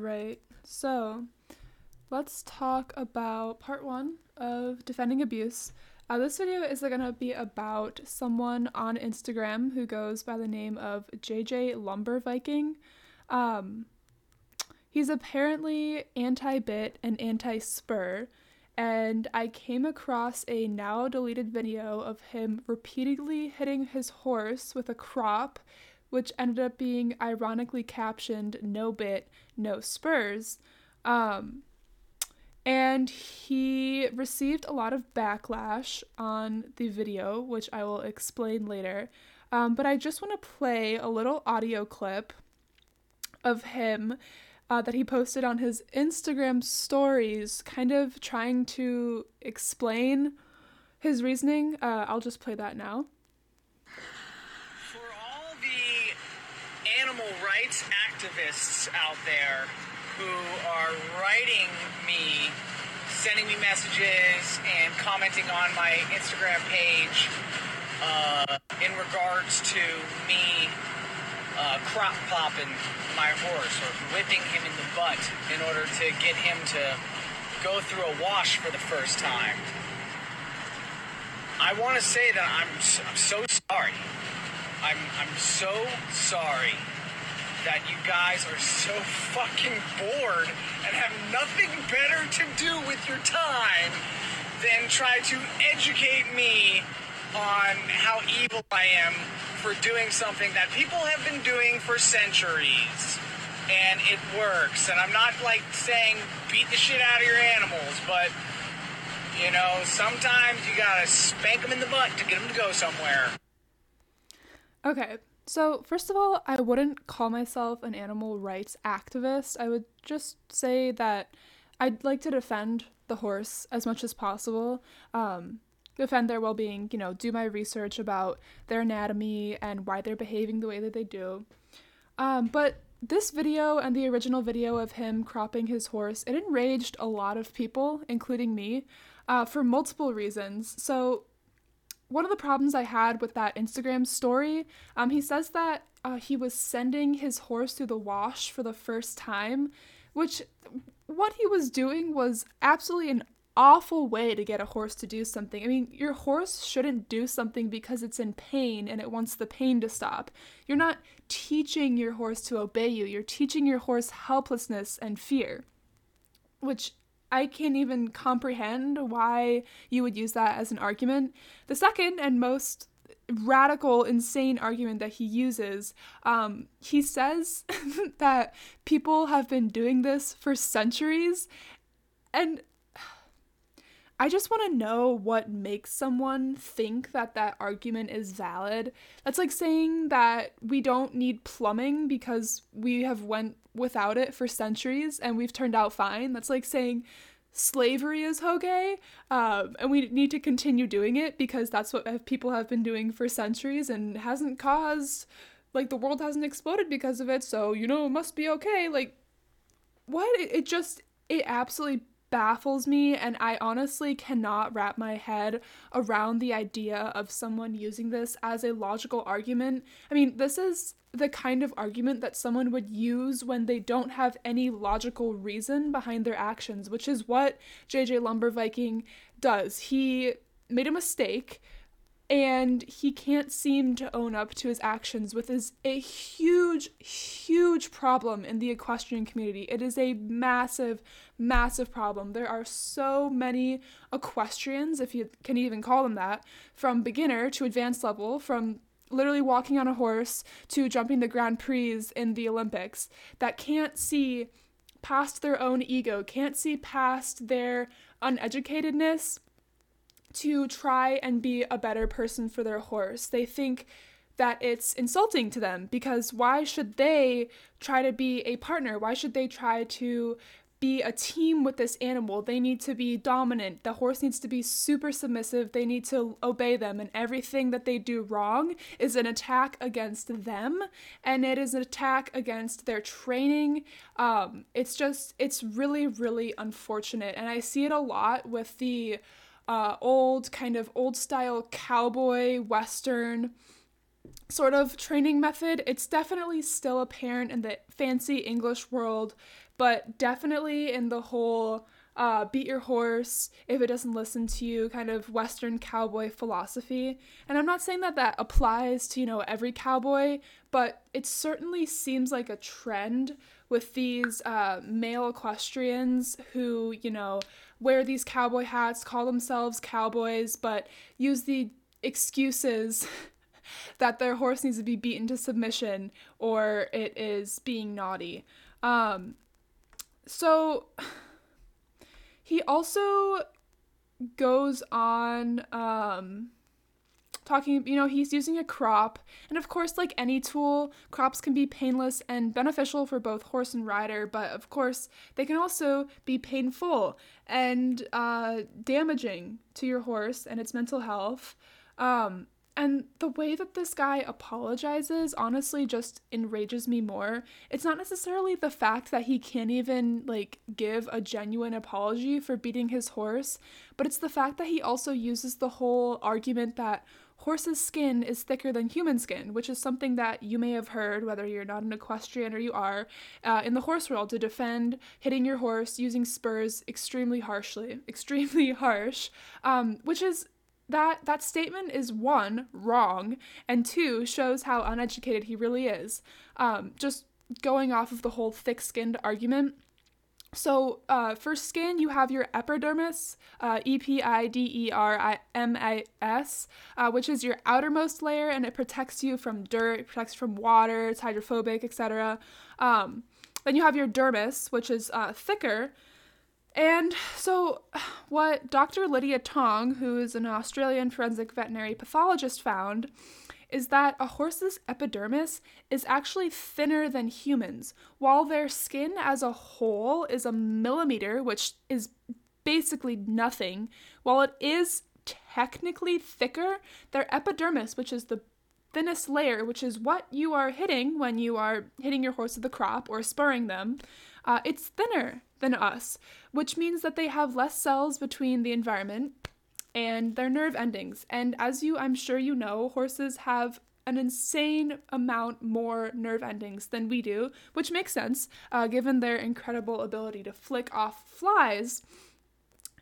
right. So let's talk about part one of defending abuse. Uh, this video is going to be about someone on Instagram who goes by the name of JJ Lumber Viking. Um, he's apparently anti bit and anti spur, and I came across a now deleted video of him repeatedly hitting his horse with a crop, which ended up being ironically captioned "No bit, no spurs." Um, and he received a lot of backlash on the video, which I will explain later. Um, but I just want to play a little audio clip of him uh, that he posted on his Instagram stories, kind of trying to explain his reasoning. Uh, I'll just play that now. For all the animal rights activists out there who are writing me, sending me messages, and commenting on my Instagram page uh, in regards to me uh, crop popping my horse or whipping him in the butt in order to get him to go through a wash for the first time. I want to say that I'm, I'm so sorry. I'm, I'm so sorry that you guys are so fucking bored and have nothing better to do with your time than try to educate me on how evil I am for doing something that people have been doing for centuries. And it works. And I'm not like saying beat the shit out of your animals, but you know, sometimes you gotta spank them in the butt to get them to go somewhere. Okay, so first of all, I wouldn't call myself an animal rights activist. I would just say that I'd like to defend the horse as much as possible. Um, defend their well being, you know, do my research about their anatomy and why they're behaving the way that they do. Um, but this video and the original video of him cropping his horse, it enraged a lot of people, including me, uh, for multiple reasons. So, one of the problems I had with that Instagram story, um, he says that uh, he was sending his horse through the wash for the first time, which what he was doing was absolutely an awful way to get a horse to do something. I mean, your horse shouldn't do something because it's in pain and it wants the pain to stop. You're not teaching your horse to obey you, you're teaching your horse helplessness and fear, which I can't even comprehend why you would use that as an argument. The second and most radical, insane argument that he uses, um, he says that people have been doing this for centuries. And I just want to know what makes someone think that that argument is valid. That's like saying that we don't need plumbing because we have went without it for centuries and we've turned out fine. That's like saying slavery is okay um, and we need to continue doing it because that's what people have been doing for centuries and hasn't caused like the world hasn't exploded because of it so you know it must be okay like what it, it just it absolutely baffles me and I honestly cannot wrap my head around the idea of someone using this as a logical argument. I mean, this is the kind of argument that someone would use when they don't have any logical reason behind their actions, which is what JJ Lumber Viking does. He made a mistake and he can't seem to own up to his actions with is a huge huge problem in the equestrian community. It is a massive massive problem. There are so many equestrians if you can even call them that from beginner to advanced level from literally walking on a horse to jumping the grand prix in the olympics that can't see past their own ego can't see past their uneducatedness to try and be a better person for their horse. They think that it's insulting to them because why should they try to be a partner? Why should they try to be a team with this animal? They need to be dominant. The horse needs to be super submissive. They need to obey them, and everything that they do wrong is an attack against them, and it is an attack against their training. Um, it's just, it's really, really unfortunate, and I see it a lot with the uh, old kind of old style cowboy western sort of training method. It's definitely still apparent in the fancy English world, but definitely in the whole uh, beat your horse if it doesn't listen to you kind of Western cowboy philosophy. And I'm not saying that that applies to, you know, every cowboy, but it certainly seems like a trend with these uh, male equestrians who, you know, wear these cowboy hats, call themselves cowboys, but use the excuses that their horse needs to be beaten to submission or it is being naughty. Um, so he also goes on um, talking, you know, he's using a crop. And of course, like any tool, crops can be painless and beneficial for both horse and rider, but of course, they can also be painful and uh, damaging to your horse and its mental health. Um, and the way that this guy apologizes honestly just enrages me more. It's not necessarily the fact that he can't even like give a genuine apology for beating his horse, but it's the fact that he also uses the whole argument that horse's skin is thicker than human skin, which is something that you may have heard, whether you're not an equestrian or you are, uh, in the horse world to defend hitting your horse using spurs extremely harshly, extremely harsh, um, which is that that statement is one wrong and two shows how uneducated he really is um, just going off of the whole thick-skinned argument. So uh, for skin you have your epidermis uh, e-p-i-d-e-r-i-m-i-s uh, which is your outermost layer and it protects you from dirt it protects from water it's hydrophobic etc um, then you have your dermis which is uh, thicker and so, what Dr. Lydia Tong, who is an Australian forensic veterinary pathologist, found is that a horse's epidermis is actually thinner than humans, while their skin as a whole is a millimeter, which is basically nothing. While it is technically thicker, their epidermis, which is the thinnest layer, which is what you are hitting when you are hitting your horse with the crop or spurring them, uh, it's thinner than us, which means that they have less cells between the environment and their nerve endings. And as you, I'm sure you know, horses have an insane amount more nerve endings than we do, which makes sense uh, given their incredible ability to flick off flies.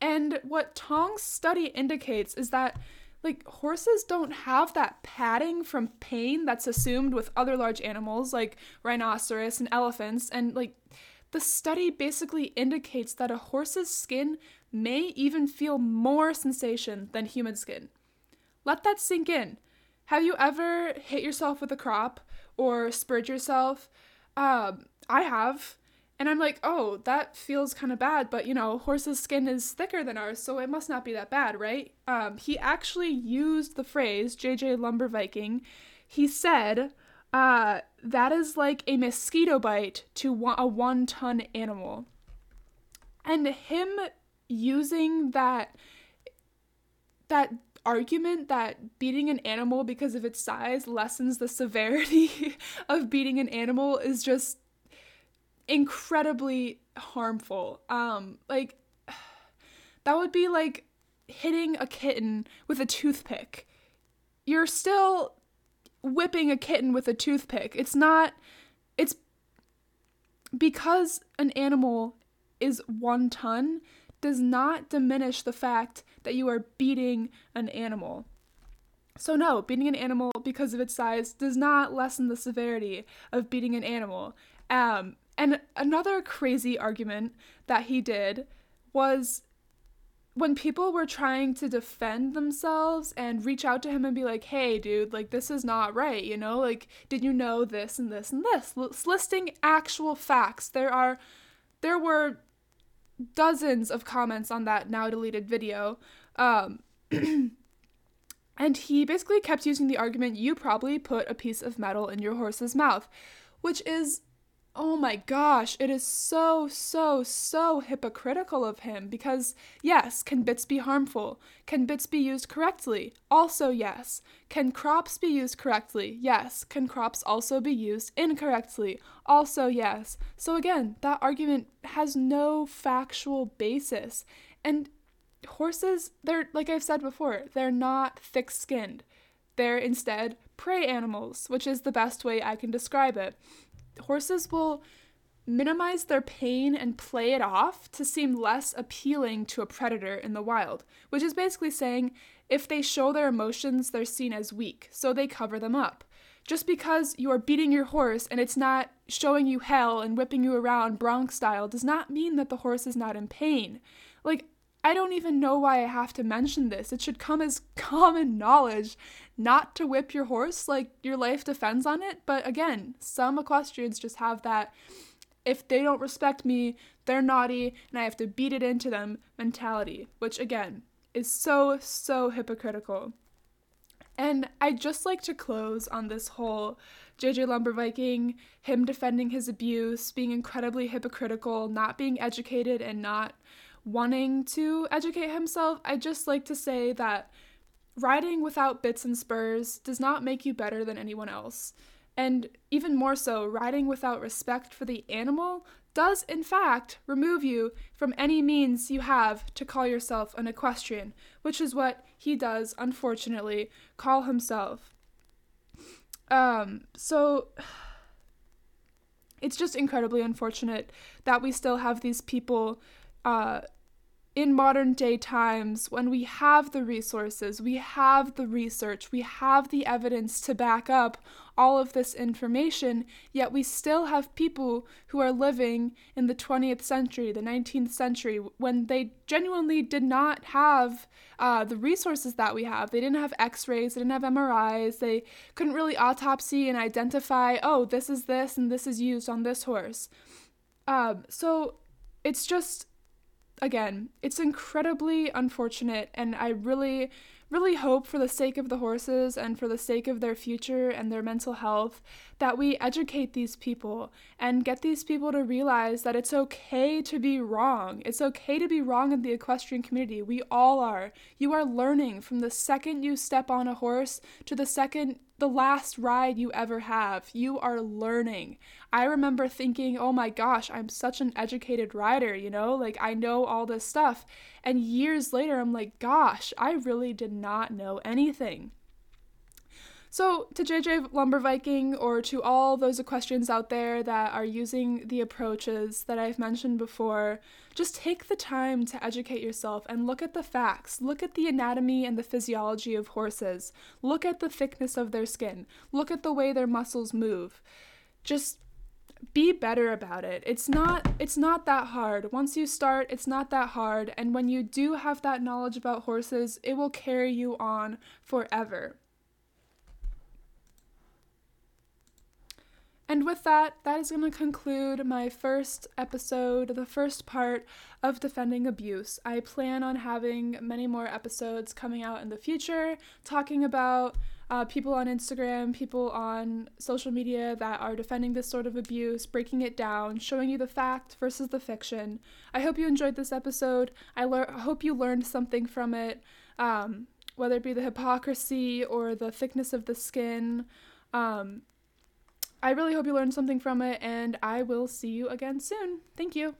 And what Tong's study indicates is that like horses don't have that padding from pain that's assumed with other large animals like rhinoceros and elephants and like the study basically indicates that a horse's skin may even feel more sensation than human skin. Let that sink in. Have you ever hit yourself with a crop or spurred yourself? Um, I have. And I'm like, oh, that feels kind of bad, but you know, horse's skin is thicker than ours, so it must not be that bad, right? Um, he actually used the phrase, JJ Lumber Viking. He said, uh, that is like a mosquito bite to a one ton animal. And him using that that argument that beating an animal because of its size lessens the severity of beating an animal is just incredibly harmful. Um like that would be like hitting a kitten with a toothpick. You're still whipping a kitten with a toothpick. It's not, it's because an animal is one ton does not diminish the fact that you are beating an animal. So, no, beating an animal because of its size does not lessen the severity of beating an animal. Um, and another crazy argument that he did was when people were trying to defend themselves and reach out to him and be like, hey, dude, like, this is not right, you know? Like, did you know this and this and this? L- listing actual facts. There are, there were dozens of comments on that now deleted video. Um, and he basically kept using the argument, you probably put a piece of metal in your horse's mouth, which is Oh my gosh, it is so, so, so hypocritical of him because, yes, can bits be harmful? Can bits be used correctly? Also, yes. Can crops be used correctly? Yes. Can crops also be used incorrectly? Also, yes. So, again, that argument has no factual basis. And horses, they're, like I've said before, they're not thick skinned. They're instead prey animals, which is the best way I can describe it horses will minimize their pain and play it off to seem less appealing to a predator in the wild, which is basically saying if they show their emotions, they're seen as weak, so they cover them up. Just because you are beating your horse and it's not showing you hell and whipping you around Bronx style does not mean that the horse is not in pain. Like, I don't even know why I have to mention this. It should come as common knowledge not to whip your horse, like your life depends on it. But again, some equestrians just have that if they don't respect me, they're naughty and I have to beat it into them mentality, which again is so, so hypocritical. And I'd just like to close on this whole JJ Lumber Viking, him defending his abuse, being incredibly hypocritical, not being educated, and not wanting to educate himself. I'd just like to say that riding without bits and spurs does not make you better than anyone else. And even more so, riding without respect for the animal does, in fact, remove you from any means you have to call yourself an equestrian, which is what he does, unfortunately, call himself. Um, so it's just incredibly unfortunate that we still have these people uh, in modern day times when we have the resources, we have the research, we have the evidence to back up all of this information, yet we still have people who are living in the 20th century, the 19th century, when they genuinely did not have uh, the resources that we have. They didn't have x rays, they didn't have MRIs, they couldn't really autopsy and identify, oh, this is this and this is used on this horse. Um, so it's just again, it's incredibly unfortunate, and I really, really hope for the sake of the horses and for the sake of their future and their mental health that we educate these people and get these people to realize that it's okay to be wrong. It's okay to be wrong in the equestrian community. We all are. You are learning from the second you step on a horse to the second the last ride you ever have. You are learning. I remember thinking, oh my gosh, I'm such an educated rider, you know? Like, I know all this stuff. And years later, I'm like, gosh, I really did not know anything. So, to JJ Lumber Viking, or to all those equestrians out there that are using the approaches that I've mentioned before, just take the time to educate yourself and look at the facts. Look at the anatomy and the physiology of horses. Look at the thickness of their skin. Look at the way their muscles move. Just be better about it. It's not it's not that hard. Once you start, it's not that hard, and when you do have that knowledge about horses, it will carry you on forever. And with that, that is going to conclude my first episode, the first part of Defending Abuse. I plan on having many more episodes coming out in the future, talking about uh, people on Instagram, people on social media that are defending this sort of abuse, breaking it down, showing you the fact versus the fiction. I hope you enjoyed this episode. I le- hope you learned something from it, um, whether it be the hypocrisy or the thickness of the skin. Um, I really hope you learned something from it, and I will see you again soon. Thank you.